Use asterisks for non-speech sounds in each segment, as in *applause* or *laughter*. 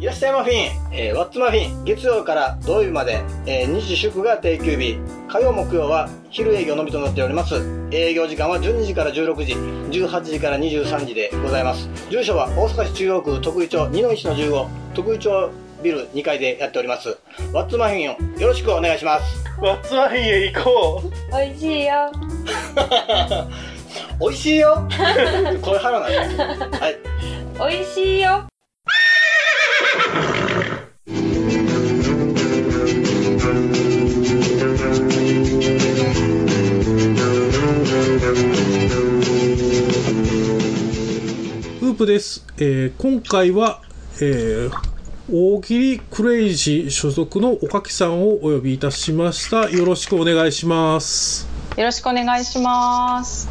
いらっしゃいマフィン、えー、ワッツマフィン、月曜から土曜日まで、えー、日祝が定休日、火曜木曜は昼営業のみとなっております。営業時間は12時から16時、18時から23時でございます。住所は大阪市中央区徳井町2の1の15、徳井町ビル2階でやっております。ワッツマフィンをよろしくお願いします。ワッツマフィンへ行こう。美味しいよ。*laughs* 美味しいよ。*laughs* これ腹なんです。はい。美味しいよ。プです。えー、今回は、えー、大喜利クレイジー所属のおかきさんをお呼びいたしました。よろしくお願いします。よろしくお願いします。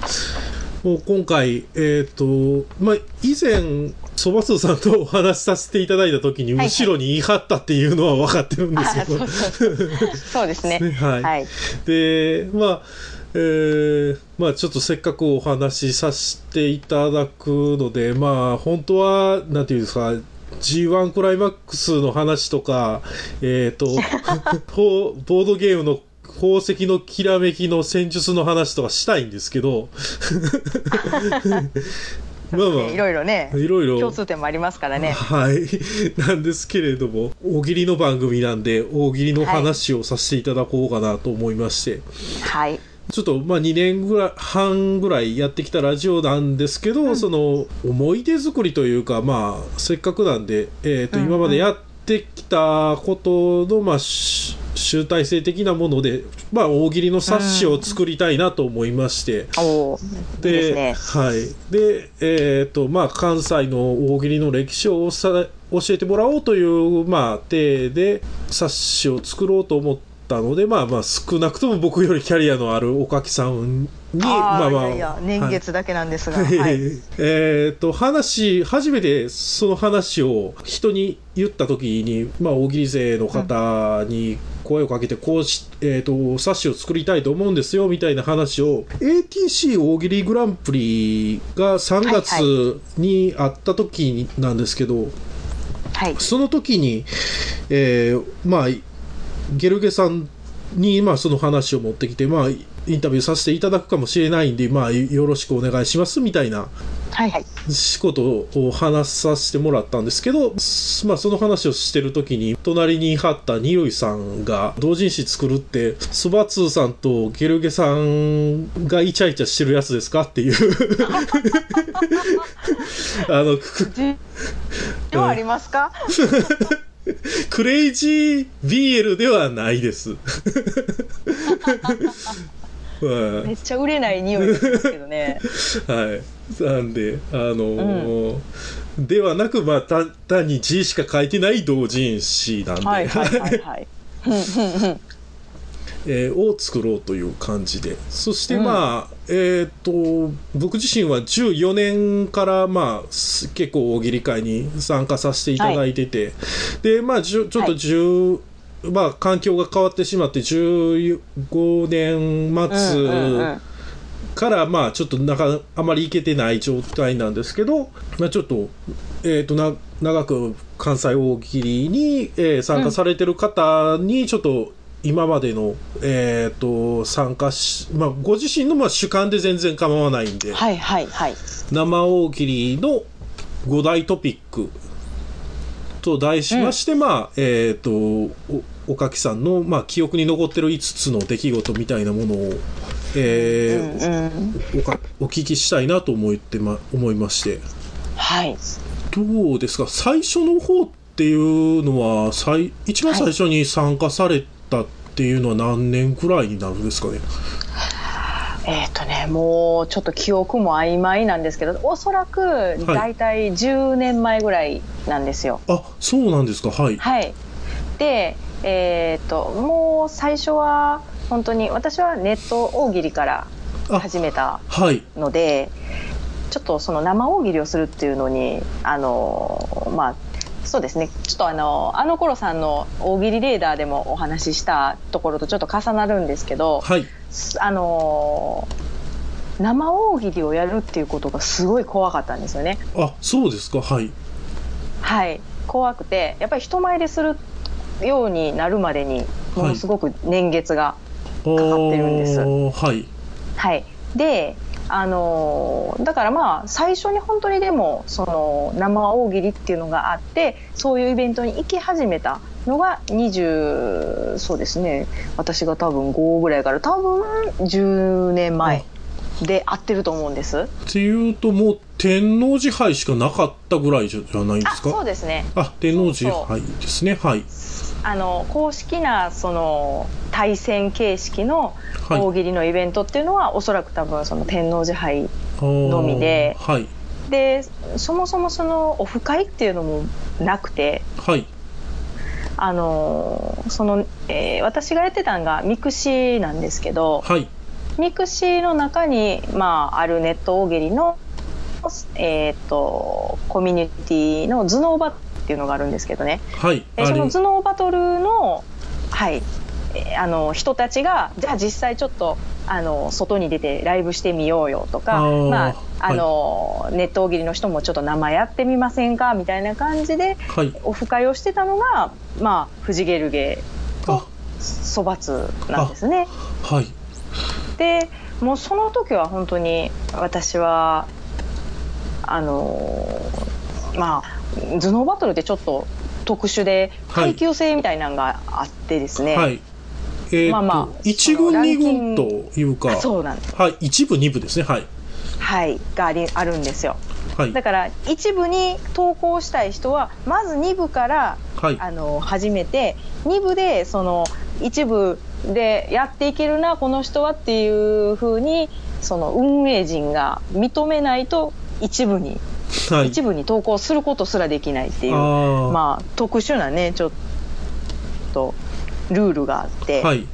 もう今回、えっ、ー、と、まあ、以前、そばつさんとお話しさせていただいたときに、後ろに言い張ったっていうのは分かってるんですけど。そうです *laughs* ね。はい。はい、で、まあ、えー、まあちょっとせっかくお話しさせていただくので、まあ本当は、なんていうんですか、G1 クライマックスの話とか、えっ、ー、と、ボードゲームの宝石のきらめきの戦術の話とかしたいんですけど、*laughs* まあまあ、いろいろね、いろいろ共通点もありますからね。はい。なんですけれども、大喜利の番組なんで、大喜利の話をさせていただこうかなと思いまして。はい。ちょっと、まあ、2年ぐらい、半ぐらいやってきたラジオなんですけど、うん、その、思い出作りというか、まあ、せっかくなんで、えっ、ー、と、今までやってきたことの、まあ、集大成的なもので、まあ、大喜利の冊子を作りたいなと思いまして、うん、で、ね、はい。で、えっ、ー、と、まあ、関西の大喜利の歴史をさ教えてもらおうという、まあ、体で冊子を作ろうと思って、ったので、まあまあ少なくとも僕よりキャリアのあるおかきさんに、まあまあ。いやいや、年月だけなんですが。はい、*laughs* えっと、話、初めてその話を人に言った時に、まあ大喜利勢の方に声をかけて、こうし、えっ、ー、と、冊子を作りたいと思うんですよ、みたいな話を、ATC 大喜利グランプリが3月にあった時なんですけど、はい、その時に、えー、まあ、ゲルゲさんに、まあ、その話を持ってきて、まあ、インタビューさせていただくかもしれないんで、まあ、よろしくお願いしますみたいな、はいはい、ことを話させてもらったんですけど、まあ、その話をしてる時に、隣に貼ったニロイさんが、同人誌作るって、そばつーさんとゲルゲさんがイチャイチャしてるやつですか？っていう。*laughs* あの、ありますか？*laughs* *laughs* *laughs* クレイジー BL ではないです。*laughs* めっちゃ売れない匂いですけどね。*laughs* はい。なんで、あのーうん、ではなく、まあ、単に字しか書いてない同人誌なんで。はいはいはい、はい。えー、を作ろうという感じで。そしてまあ、うん、えっ、と、僕自身は14年からまあ、結構大喜利会に参加させていただいてて、はい、で、まあ、ちょっと10、はい。まあ、環境が変わってしまって15年末から、まあ、ちょっとなかあまりいけてない状態なんですけど、まあ、ちょっと、えっ、ー、とな長く関西大喜利に、えー、参加されてる方にちょっと今までの、えっ、ー、と、参加し、まあ、ご自身のまあ主観で全然構わないんで、はいはいはい。生大喜利の5大トピックと題しまして、うん、まあ、えっ、ー、と、お、おかきさんの、まあ、記憶に残ってる5つの出来事みたいなものを、えー、うんうん、おかお聞きしたいなと思ってま、思いまして。はい。どうですか？最初の方っていうのは、最、一番最初に参加されったっていうのは何年くらいになるんですかね？えっ、ー、とね、もうちょっと記憶も曖昧なんですけど、おそらく大体10年前ぐらいなんですよ。はい、あ、そうなんですか、はい。はい。で、えっ、ー、と、もう最初は本当に私はネット大喜利から始めたので、はい、ちょっとその生大喜利をするっていうのに、あの、まあ、そうですね。ちょっとあのあの頃さんの大喜利レーダーでもお話ししたところとちょっと重なるんですけど、はい、あの生大喜利をやるっていうことがすごい怖かったんですよね。あそうですか。はい。はい。怖くてやっぱり人前でするようになるまでにものすごく年月がかかってるんです。はい、はい、であのだからまあ最初に本当にでもその生大喜利っていうのがあってそういうイベントに行き始めたのが20そうですね。私が多分5ぐらいから多分10年前で合ってると思うんです。っていうともう天王寺杯しかなかったぐらいじゃないですか？そうですね。あ天王寺杯ですね。はいあの公式なその対戦形式の大喜利のイベントっていうのは、はい、おそらく多分その天王寺杯のみで、はい、でそもそもそのオフ会っていうのもなくて、はい、あのその、えー、私がやってたのがミクシーなんですけど、はい、ミクシーの中に、まあ、あるネット大喜利の、えーと、コミュニティの頭脳バっていうのがあるんですけどね、はい、その頭脳バトルの,、はい、あの人たちがじゃあ実際ちょっとあの外に出てライブしてみようよとかまああの、はい、ネット大喜利の人もちょっと生やってみませんかみたいな感じで、はい、オフ会をしてたのが、まあ、フジゲルゲとそばつなんですね。はい。でもうその時は本当に私はあのまあ頭脳バトルってちょっと特殊で階級制みたいなのがあってですね、はい。えー、まあまあ1軍2軍というかそうなんです。はい1部2部ですね。はい。はいがありあるんですよ。はい、だから一部に投稿したい人はまず2部から、はい、あの始めて2部でその一部でやっていけるなこの人はっていうふうにその運営陣が認めないと一部に、はい、一部に投稿することすらできないっていうまあ特殊なねちょっとルールがあって、はい、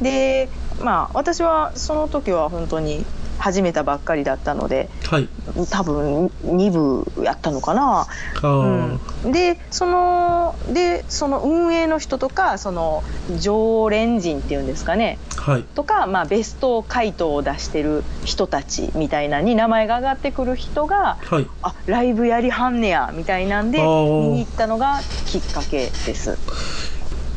でまあ私はその時は本当に始めたばっかりだったので、はい、多分2部やったのかな。うん、でそのでその運営の人とかその常連人っていうんですかね、はい、とか、まあ、ベスト回答を出してる人たちみたいなに名前が上がってくる人が、はい、あライブやりはんねやみたいなんで見に行ったのがきっかけです。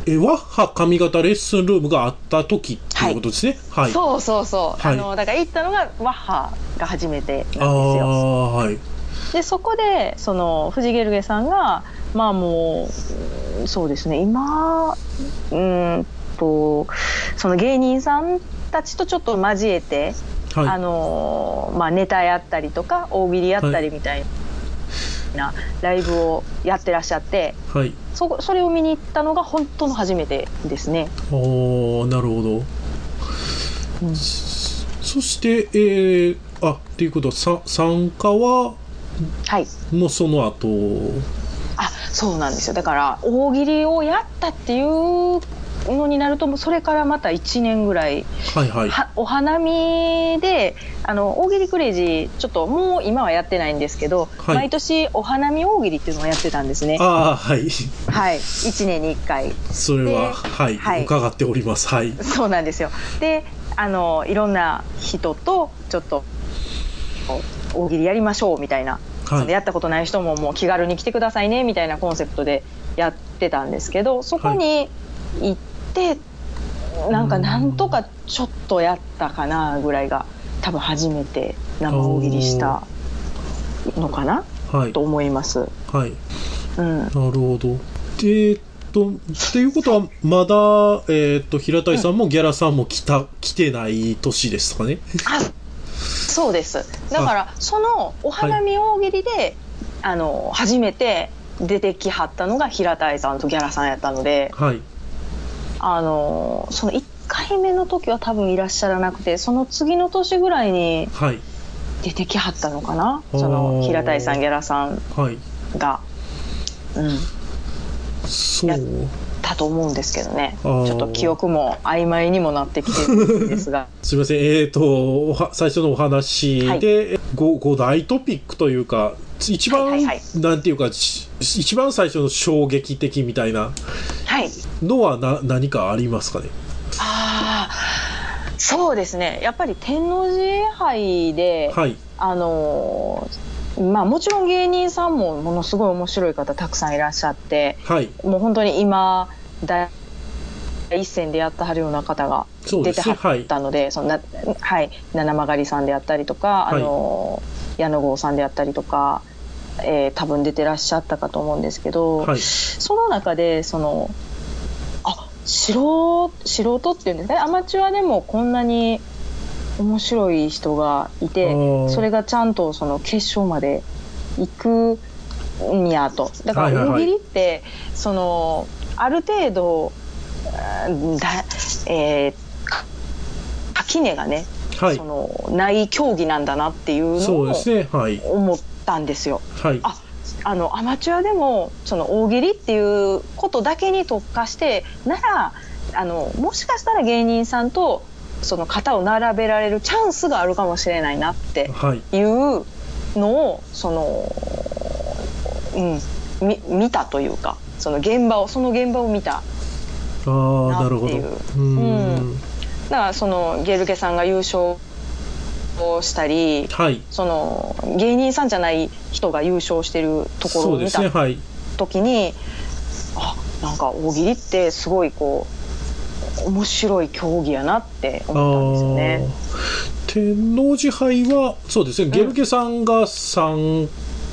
えワッハ髪型レッスンルームがあった時っていうことですね。はい。はい、そうそうそう。はい、あのだから行ったのがワッハが初めてなんですよ。あはい。でそこでその藤ゲルゲさんがまあもうそうですね今うんとその芸人さんたちとちょっと交えて、はい、あのまあネタやったりとか大喜利やったりみたいな。なライブをやってらっしゃって、はい、そそれを見に行ったのが本当の初めてですね。おなるほど、うん、そしてえー、あっていうことはさ参加ははい。もうその後。あそうなんですよ。だから大喜利をやったっていうのになるとそれからまた1年ぐらい、はいはい、お花見であの大喜利クレイジーちょっともう今はやってないんですけど、はい、毎年お花見大喜利っていうのをやってたんですね。ああはい。はい。1年に1回。それは、はい、はい、伺っております。はい。そうなんですよ。であのいろんな人とちょっと大喜利やりましょうみたいな、はい、やったことない人ももう気軽に来てくださいねみたいなコンセプトでやってたんですけどそこに行ってなんかなんとかちょっとやったかなぐらいが多分初めて生大喜利したのかな、はい、と思います。はい、うん、なるほど。でえっとっていうことはまだ、えー、っと平たいさんもギャラさんも来た、来てない年ですかね？あそうです。だからそのお花見大喜利で、はい、あの初めて出てきはったのが平たいさんとギャラさんやったので、はい、あのその1回目の時は多分いらっしゃらなくてその次の年ぐらいに出てきはったのかな、はい、その平たいさんギャラさんが、うん、そう。やったと思うんですけどね。ちょっと記憶も曖昧にもなってきてるんですが。*laughs* すみません。えっ、ー、と最初のお話で、はい、5, 大トピックというか一番、はいはいはい、なんていうか一番最初の衝撃的みたいなのはな、何かありますかね？ああそうですね。やっぱり天王寺杯で、はい、あのまあもちろん芸人さんもものすごい面白い方たくさんいらっしゃって、はい。もう本当に今第一線でやってはるような方が出てはです。ねはいったので、そのなはい。七曲りさんであったりとか、はい。あの矢野郷さんであったりとか、えー多分出てらっしゃったかと思うんですけど、はい。その中でそのあ素人素人っていうんですかね。アマチュアでもこんなに面白い人がいあてーそれがちゃんとその決勝まで行くんやと。だかはいはいはい。ら大喜利ってそのある程度だえーか垣根がね、はい。そのない競技なんだなっていうのを思ったんですよ。はい。ああのアマチュアでもその大喜利っていうことだけに特化してならあのもしかしたら芸人さんとその型を並べられるチャンスがあるかもしれないなってはい。いうのをその、うん、み見たというかその現場をその現場を見た。ああなるほど。なっていう。うーん。だからそのゲルケさんが優勝をしたりはい。その芸人さんじゃない人が優勝してるところを見たすねはい時にあなんか大喜利ってすごいこう面白い競技やなってあ思ったんですよね。ー。天王寺杯はそうですねゲルケさんが3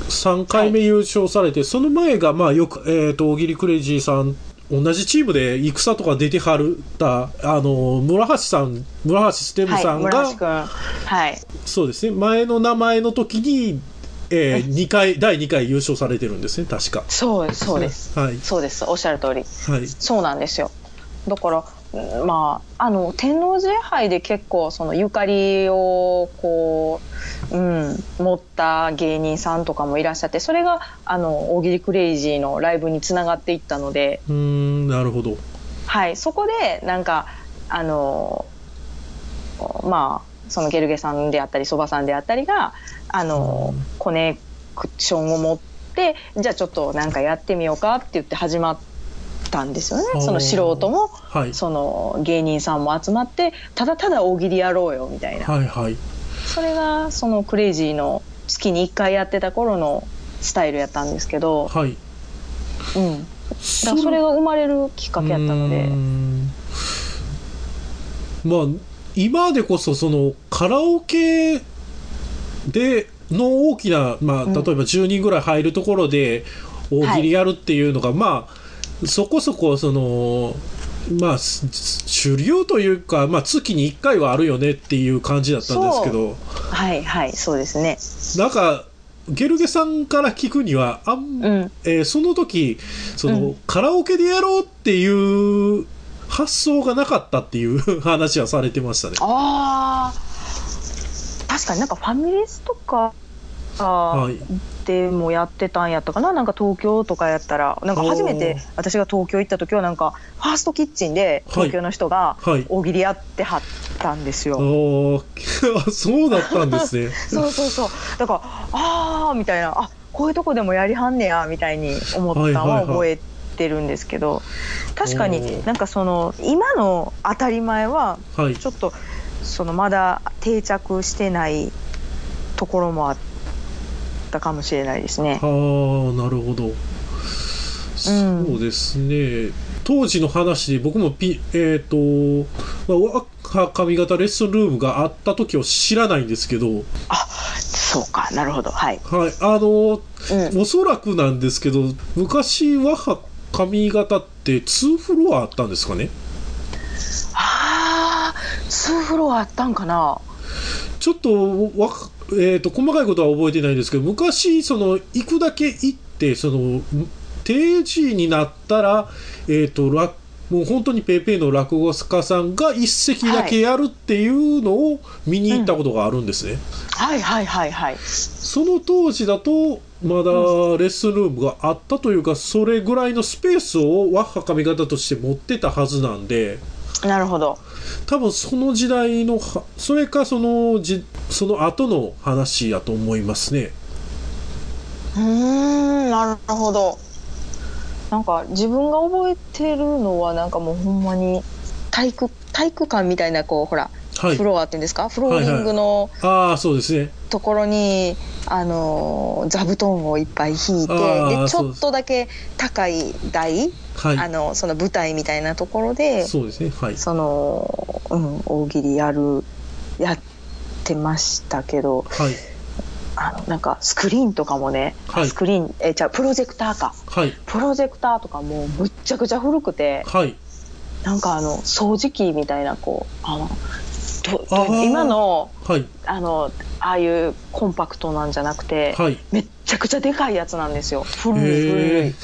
3回目優勝されて、その前がまあよく、えー、と大喜利クレイジーさん同じチームで戦とか出てはるたあの村橋さん村橋ステムはい、さんが、はい。そうですね。前の名前の時に、えー、2回第2回優勝されてるんですね確か。そうですそうです。はい。そうですおっしゃる通り。はい。そうなんですよ。だからうんまああの天王寺杯で結構そのゆかりをこう、うん、持った芸人さんとかもいらっしゃってそれがあの大喜利クレイジーのライブにつながっていったので。うーんなるほど。はい、そこでなんかあのまあそのゲルゲさんであったりそばさんであったりがあの、うん。コネクションを持ってじゃあちょっとなんかやってみようかって言って始まったんですよね。その素人もはい。その芸人さんも集まってただただ大喜利やろうよみたいな、はいはい。それがそのクレイジーの月に1回やってた頃のスタイルやったんですけど、はい。うん、だからそれが生まれるきっかけやったので。まあ今でこそそのカラオケでの大きな、まあ、うん。例えば10人ぐらい入るところで大喜利やるっていうのが、まあそこそこそのまあす主流というか、まあ、月に1回はあるよねっていう感じだったんですけど。はいはいそうですね。なんかゲルゲさんから聞くにはあん、うん。えーその時その、うん。カラオケでやろうっていう発想がなかったっていう *laughs* 話はされてましたね。ああ確かになんかファミレスとかはい、でもやってたんやったかな？なんか東京とかやったら。なんか初めて私が東京行った時はなんかファーストキッチンで東京の人がはい。大喜利やってはったんですよ。おー。*laughs* そうだったんですね。*laughs* そうそうそう。だからああみたいな。あこういうとこでもやりはんねやみたいに思ったのはいはいはい。は覚えてるんですけど。確かになんかその今の当たり前ははい、ちょっとそのまだ定着してないところもあったかもしれないですね。ああなるほど、そうですね。当時の話で僕もピえっ、と、まあ、わ髪型レッスンルームがあった時を知らないんですけど。そうかなるほど。はい。はいあのうん、おそらくなんですけど昔和ハ髪型って2フロアあったんですかね？ああ2フロアあったんかな。ちょっとえー、と細かいことは覚えてないんですけど昔その行くだけ行ってその定時になったら、えー、とらもう本当にペイペイの落語家さんが一席だけやるっていうのを見に行ったことがあるんですね、はいはいはいはい。その当時だとまだレッスンルームがあったというかそれぐらいのスペースをワッハ髪型として持ってたはずなんでなるほど。多分その時代のそれかそのじその後の話やと思いますねうんなるほど。なんか自分が覚えてるのはなんかもうほんまに体育体育館みたいなこうほら、フロアっていうんですか？フローリングの、ああそうですね。ところにあの座布団をいっぱい引いてでちょっとだけ高い台、はい、あのその舞台みたいなところでそうですね、はい、その、うん、大喜利やるやってましたけど、はい、あのなんかスクリーンとかもね、はい、スクリーンえじゃプロジェクターか、はい、プロジェクターとかもむっちゃくちゃ古くて、はい、なんかあの掃除機みたいなこうあの今の,、はい、あのああいうコンパクトなんじゃなくて、はい、めっちゃくちゃでかいやつなんですよ。古い古い。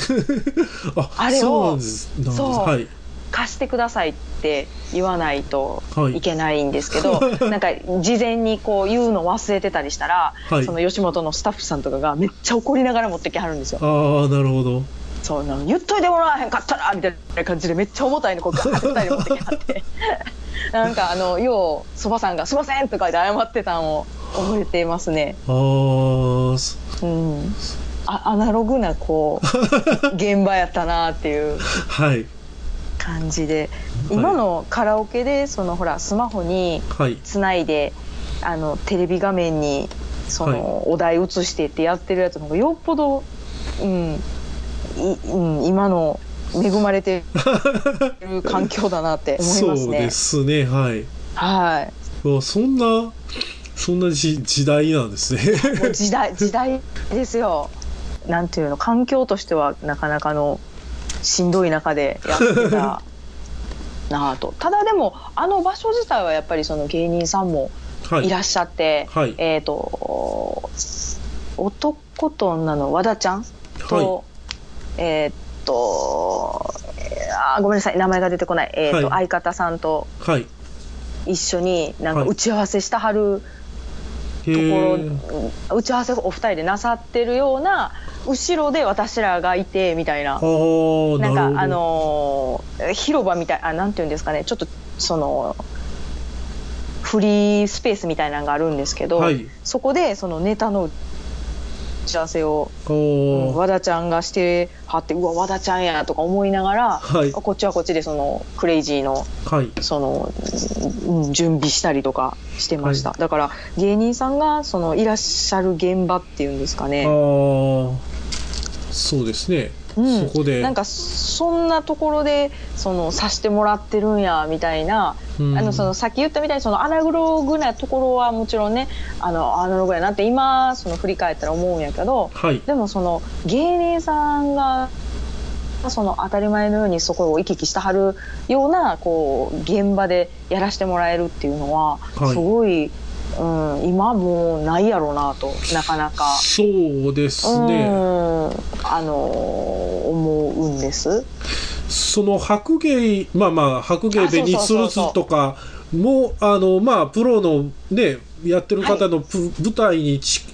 *laughs* ああれをそう、はい、貸してくださいって言わないとい。けないんですけど、はい、なんか事前にこう言うの忘れてたりしたら、はい、その吉本のスタッフさんとかがめっちゃ怒りながら持ってきはるんですよ。ああなるほど。そうな言っといてもらわへんかったらみたいな感じでめっちゃ重たいのこうガーッて持ってきはって *laughs* なんかあのようそばさんが「すいません」とかで謝ってたんを覚えていますね。あうん。あアナログなこう *laughs* 現場やったなっていう。感じで、はい、今のカラオケでそのほらスマホにつないで、はい、あのテレビ画面にそのお題移してってやってるやつの方がよっぽど、うん、いうん、今の恵まれてる環境だなって思いますね。そうですねはい。はい。そんなそんな時時代なんですね。時代 *laughs* 時代ですよ。なんていうの環境としてはなかなかのしんどい中でやってたなあと。*laughs* ただでもあの場所自体はやっぱりその芸人さんもい。らっしゃって、はい、えっ、ー、と男と女の和田ちゃんと、はい、えっ、とあごめんなさい名前が出てこない、えーと、はい、相方さんと一緒になんか打ち合わせしたはるところ、打ち合わせをお二人でなさってるような後ろで私らがいてみたいな。なんかあのー、広場みたいあなんていうんですかね。ちょっとそのフリースペースみたいなのがあるんですけど、はい、そこでそのネタの打ち合わせを、うん、和田ちゃんがしてはってうわ和田ちゃんやとか思いながら、はい、こっちはこっちでそのクレイジーの,、はい、そのうん、準備したりとかしてました、はい、だから芸人さんがそのいらっしゃる現場っていうんですかね。そうですねうん、そこで。なんかそんなところでそのさしてもらってるんやみたいな、うん、あのそのさっき言ったみたいにそのアナログなところはもちろんねあのアナログやなって今その振り返ったら思うんやけど、はい、でもその芸人さんがその当たり前のようにそこを行き来してはるようなこう現場でやらせてもらえるっていうのは、すごいうん、今もうないやろうなとなかなか。そうですね、あの思うんです。その白芸まあまあ白芸ベニスルスとかもあのまあプロのねやってる方のプ、はい、舞台に近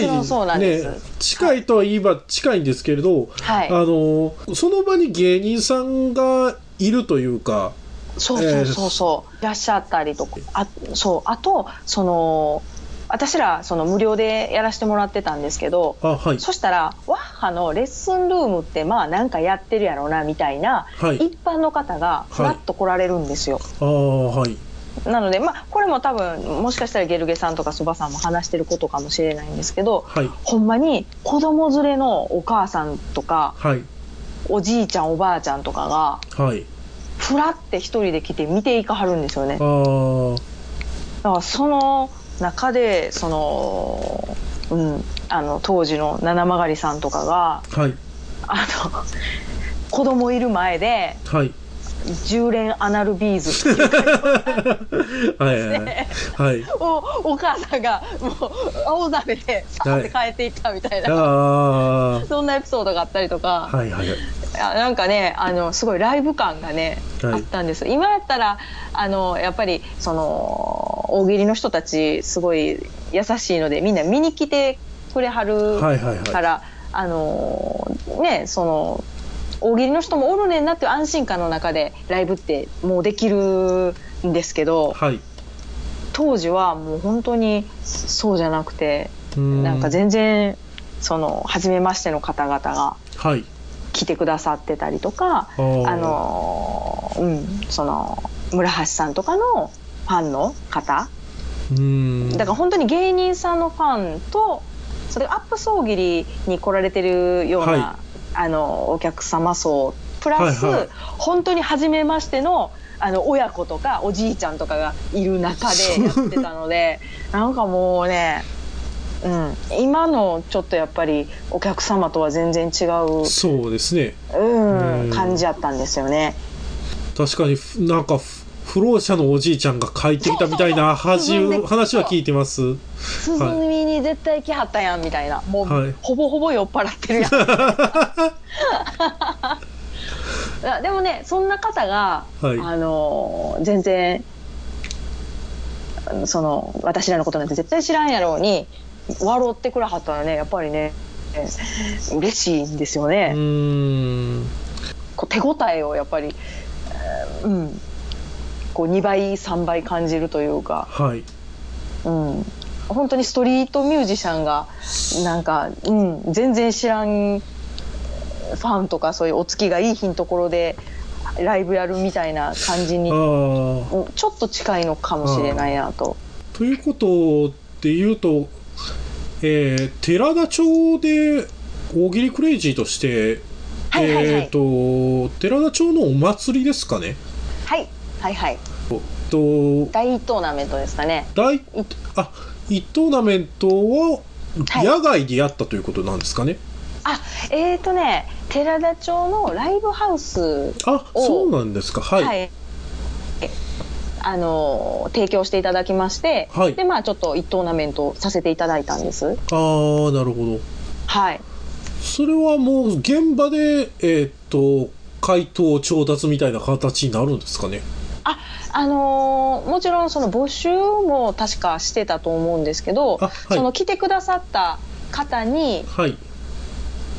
いね近いとは言えば近いんですけれど、はい、あのその場に芸人さんがいるというかそうそうそうそう、いらっしゃったりとか。あそう。あとその私らその無料でやらせてもらってたんですけど、はい、そしたらワッハのレッスンルームってまあなんかやってるやろうなみたいな、はい、一般の方がふらっと来られるんですよ。はい、なので、まあ、これも多分もしかしたらゲルゲさんとかそばさんも話してることかもしれないんですけど、はい、ほんまに子供連れのお母さんとか、おじいちゃんおばあちゃんとかが、ふらって一人で来て見ていかはるんですよね。だからその中でその、うん、あの当時の七曲さんとかが、はい、あの子供いる前で、はい、10連アナルビーズ。っていうはいはい、はい、*laughs* おお母さんがもう青ざめてさーって帰っていったみたいな、はい、そんなエピソードがあったりとか、はいはい、なんかねあのすごいライブ感がね、はい、あったんです。今やったらあのやっぱりその大喜利の人たちすごい優しいのでみんな見に来てくれはるから、はいはいはい、あのねその大喜利の人もおるねんなっていう安心感の中でライブってもうできるんですけど、はい、当時はもう本当にそうじゃなくてなんか全然その初めましての方々が来てくださってたりとか、はい、あのうんその村橋さんとかのファンの方。うん。だから本当に芸人さんのファンとそれアップ総切りに来られてるような、はいあのお客様層プラス、はいはい。本当に初めましてのあの親子とかおじいちゃんとかがいる中でやってたのでなんかもうね、うん、今のちょっとやっぱりお客様とは全然違う、そうですね。うんうん。感じやったんですよね。確かにふなんかふ不老者のおじいちゃんが帰ってきたみたいなそうそうそう。話話は聞いてます。涼みに絶対来はったやんみたいな。もう、はい。ほぼほぼ酔っ払ってるやん。*laughs* いやでもねそんな方が、はい。あの全然その私らのことなんて絶対知らんやろうに笑ってくれはったらねやっぱりねえ嬉しいんですようね、ーん。こう手応えをやっぱり、えーうん。こう2倍3倍感じるというか、はい。うん、本当にストリートミュージシャンがなんか、うん、全然知らんファンとかそういうお付きがいい日のところでライブやるみたいな感じにちょっと近いのかもしれないなと。ということで言うと、えー寺田町で大喜利クレイジーとして、はいはいはい。えっ、と寺田町のお祭りですかね。はいはいはいと。大トーナメントですかね。大いあ一トーナメントをはい。野外でやったということなんですかね、あえーとね寺田町のライブハウスあおそうなんですか。はい、はい。えあの提供していただきまして、はい。でまあちょっと1トーナメントさせていただいたんです。ああなるほど。はい。それはもう現場でえっ、と回答調達みたいな形になるんですかね？ああのーもちろんその募集も確かしてたと思うんですけど、あはい。その来てくださった方に、はい。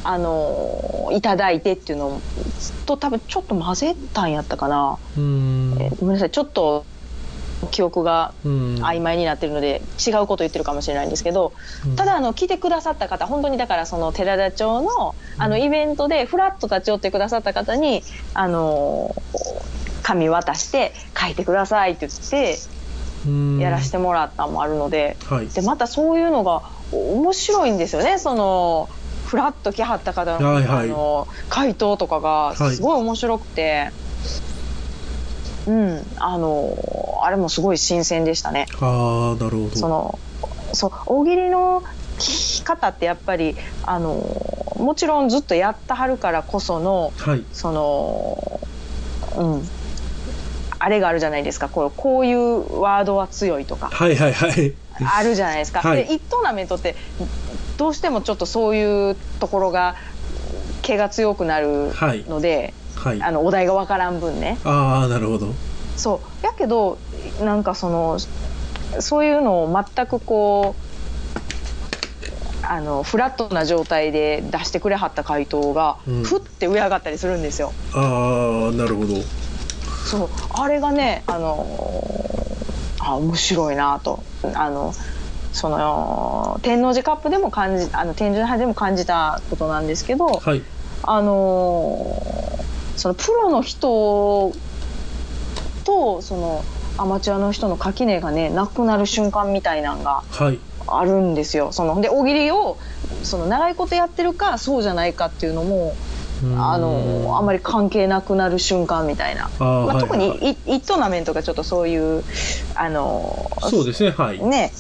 あのーいただいてっていうのと多分ちょっと混ぜたんやったかな、うーん。えーごめんなさい。ちょっと記憶がうん。曖昧になってるので違うこと言ってるかもしれないんですけど、うん。ただあの来てくださった方本当にだからその寺田町のあのイベントでフラッと立ち寄ってくださった方にあの紙渡して書いてくださいって言ってうん。やらせてもらったのもあるのではい。でまたそういうのが面白いんですよね。そのフラッと来はった方の,、はいはい。あの回答とかがすごい面白くて。うん、あのあれもすごい新鮮でしたね。ああなるほど。そのそう大喜利の聞き方ってやっぱりあのもちろんずっとやったはるからこそのはい。そのうんあれがあるじゃないですか。こうこういうワードは強いとか。はいはいはい。あるじゃないですか。はい。で1トーナメントってどうしてもちょっとそういうところが毛が強くなるはいので、はい。あのお題がわからん分ね。ああなるほど。そう。やけどなんかそのそういうのを全くこうあのフラットな状態で出してくれはった回答が、うん。ふって上上がったりするんですよ。ああなるほどそう。あれがねあのあ面白いなと。あのその天王寺カップでも感じあの天神杯でも感じたことなんですけどはい。あのそのプロの人とそのアマチュアの人の垣根がねなくなる瞬間みたいなのがはい。あるんですよ。そので大喜利をその長いことやってるかそうじゃないかっていうのもあのあん。まり関係なくなる瞬間みたいな。まあ、はい特にはい。い1トーナメントがちょっとそういうあのそうですねはい。ね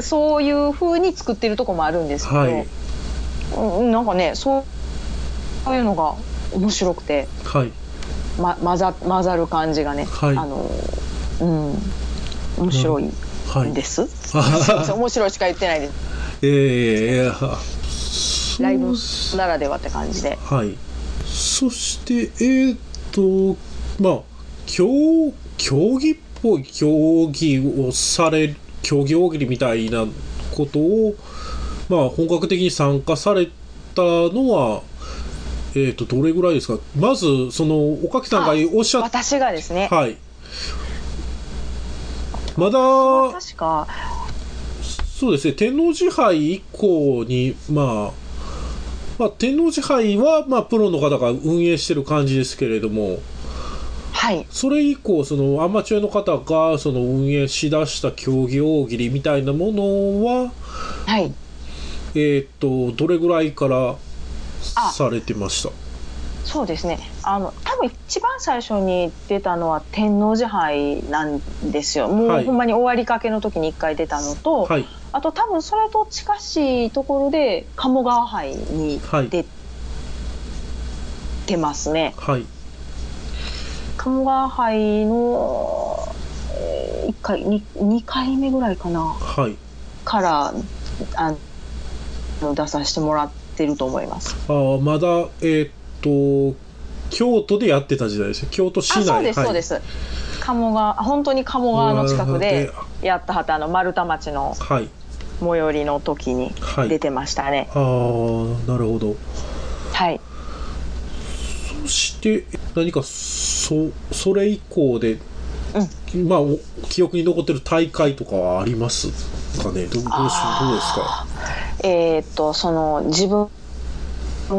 そういう風に作ってるとこもあるんですけど、はい。うんなんかねそういうのが面白くて、はい。ま、混ざ混ざる感じがね、はい。あのうん面白いはい。んです、すいません面白いしか言ってないです。ええライブならではって感じで。はいそしてえーっとまあ競競技っぽい競技をされ競技大喜利みたいなことをまあ本格的に参加されたのはえーっとどれぐらいですか？まずそのおかきさんがおっしゃっ私がですね、はい。まだ確か。そうですね。天王寺杯以降にまあまあ天王寺杯はまあプロの方が運営してる感じですけれどもはい。それ以降そのアマチュアの方がその運営しだした競技大喜利みたいなものははい。えっ、とどれぐらいからあされてました？そうですね。あの、多分一番最初に出たのは天王寺杯なんですよ。もはいうほんまに終わりかけの時に一回出たのと、はいあと多分それと近しいところで鴨川杯にはい出てますね。はい鴨川杯の、えー、1回2、2回目ぐらいかな。はいからあの出させてもらってると思います。あーまだえっ、と京都でやってた時代ですね京都市内あそうです、はいそうです。鴨川本当に鴨川の近くでうやったはたあの丸太町のはい最寄りの時にはい出てましたね。ああなるほどはい。そして何かそそれ以降で、まあお記憶に残ってる大会とかはありますかね？どどうしどうですか？えーっとその自分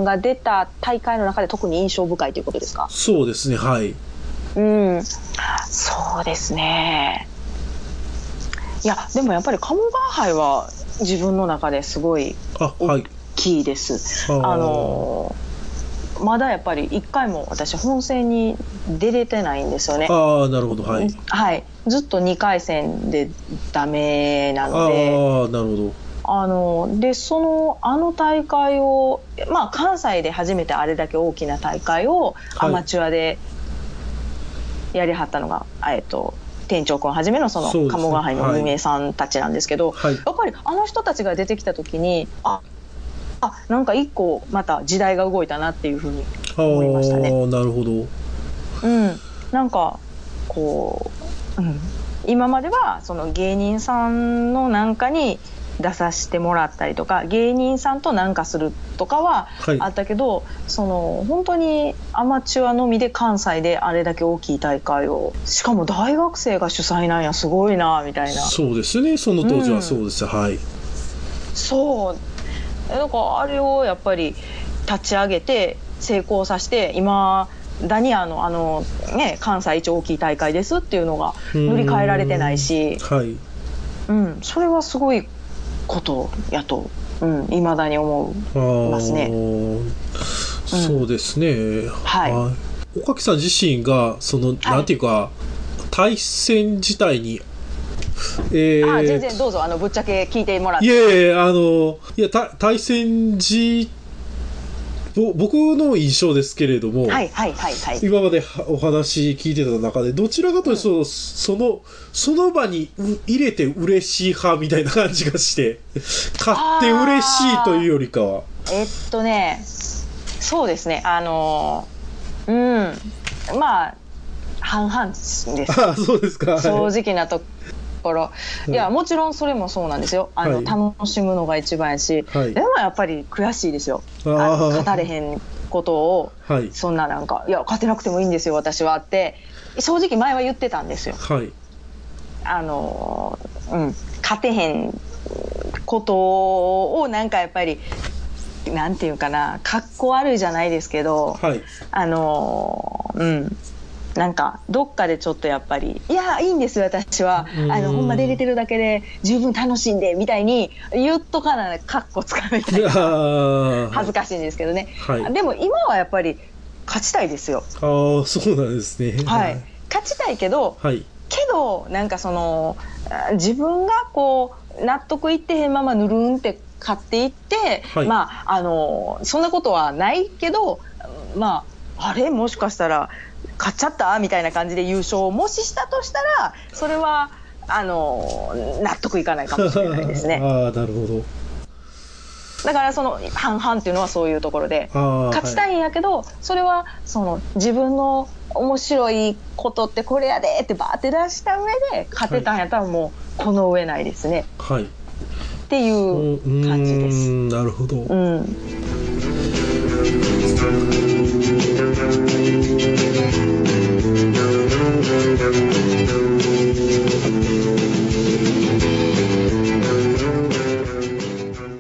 が出た大会の中で特に印象深いということですか？そうですねはいうん、そうですね。いやでもやっぱり鴨川杯は自分の中ですごいあはい。大きいです。あー。あのまだやっぱり一回も私本戦に出れてないんですよね。ああなるほど。はい。はい、ずっと2回戦でダメなああので、なるほど。あのでそのあの大会をまあ関西で初めてあれだけ大きな大会をはい。アマチュアでやりはったのが、えっと店長君はじめのその鴨川杯の運営さんたちなんですけど、はい。やっぱりあの人たちが出てきた時にああなんか一個また時代が動いたなっていうふうにあ思いましたね。あなるほど。うん、なんかこう、うん、今まではその芸人さんのなんかに出させてもらったりとか芸人さんとなんかするとかははい。あったけど、その本当にアマチュアのみで関西であれだけ大きい大会をしかも大学生が主催なんやすごいなみたいな。そうですね。その当時はそうです、はい。そう。だからあれをやっぱり立ち上げて成功させて今ダニアのあの、ね、関西一大きい大会ですっていうのが塗り替えられてないし、はい。うん、それはすごいことやといま、未だに思う。ああますねそうですね、はい。岡木さん自身がその、なんていうか対戦自体にえーあ全然どうぞあのぶっちゃけ聞いてもらって。いやいやあのいやた対戦時ぼ僕の印象ですけれども、はいはいはいはい。今まではお話聞いてた中でどちらかというと、そのその場にう入れて嬉しい派みたいな感じがして買って嬉しいというよりかは。えっとねそうですね。あのうん。まあ半々です。ああそうですか、はい。正直なところ、いやもちろんそれもそうなんですよ。あの、はい。楽しむのが一番やし、はい。でもやっぱり悔しいですよ。勝たれへんことを。はい。そんななんかいや勝てなくてもいいんですよ私はって。正直前は言ってたんですよ。はい。あのうん。勝てへんことをなんかやっぱりなんていうかな格好悪いじゃないですけどはい。あのうんなんかどっかでちょっとやっぱり「いやいいんですよ私は。うん。あのほんま出れてるだけで十分楽しんで」みたいに言っとかなかっこつかみたい恥ずかしいんですけどね、はい。でも今はやっぱり勝ちたいですよ、ああそうなんですね。はい、勝ちたいけどはい。けどなんかそのあ自分がこう納得いってへんままぬるんって買っていって、はい。まああのそんなことはないけどまああれ？もしかしたら買っちゃったみたいな感じで優勝をもししたとしたらそれはあの納得いかないかもしれないですね。*laughs* ああなるほど。だからその半々っていうのはそういうところで勝ちたいんやけど、それはその自分の面白いことってこれやでってバーって出した上で勝てたんやったらもうこの上ないですね。はい、はいっていう感じです。なるほど、うん、Thank you.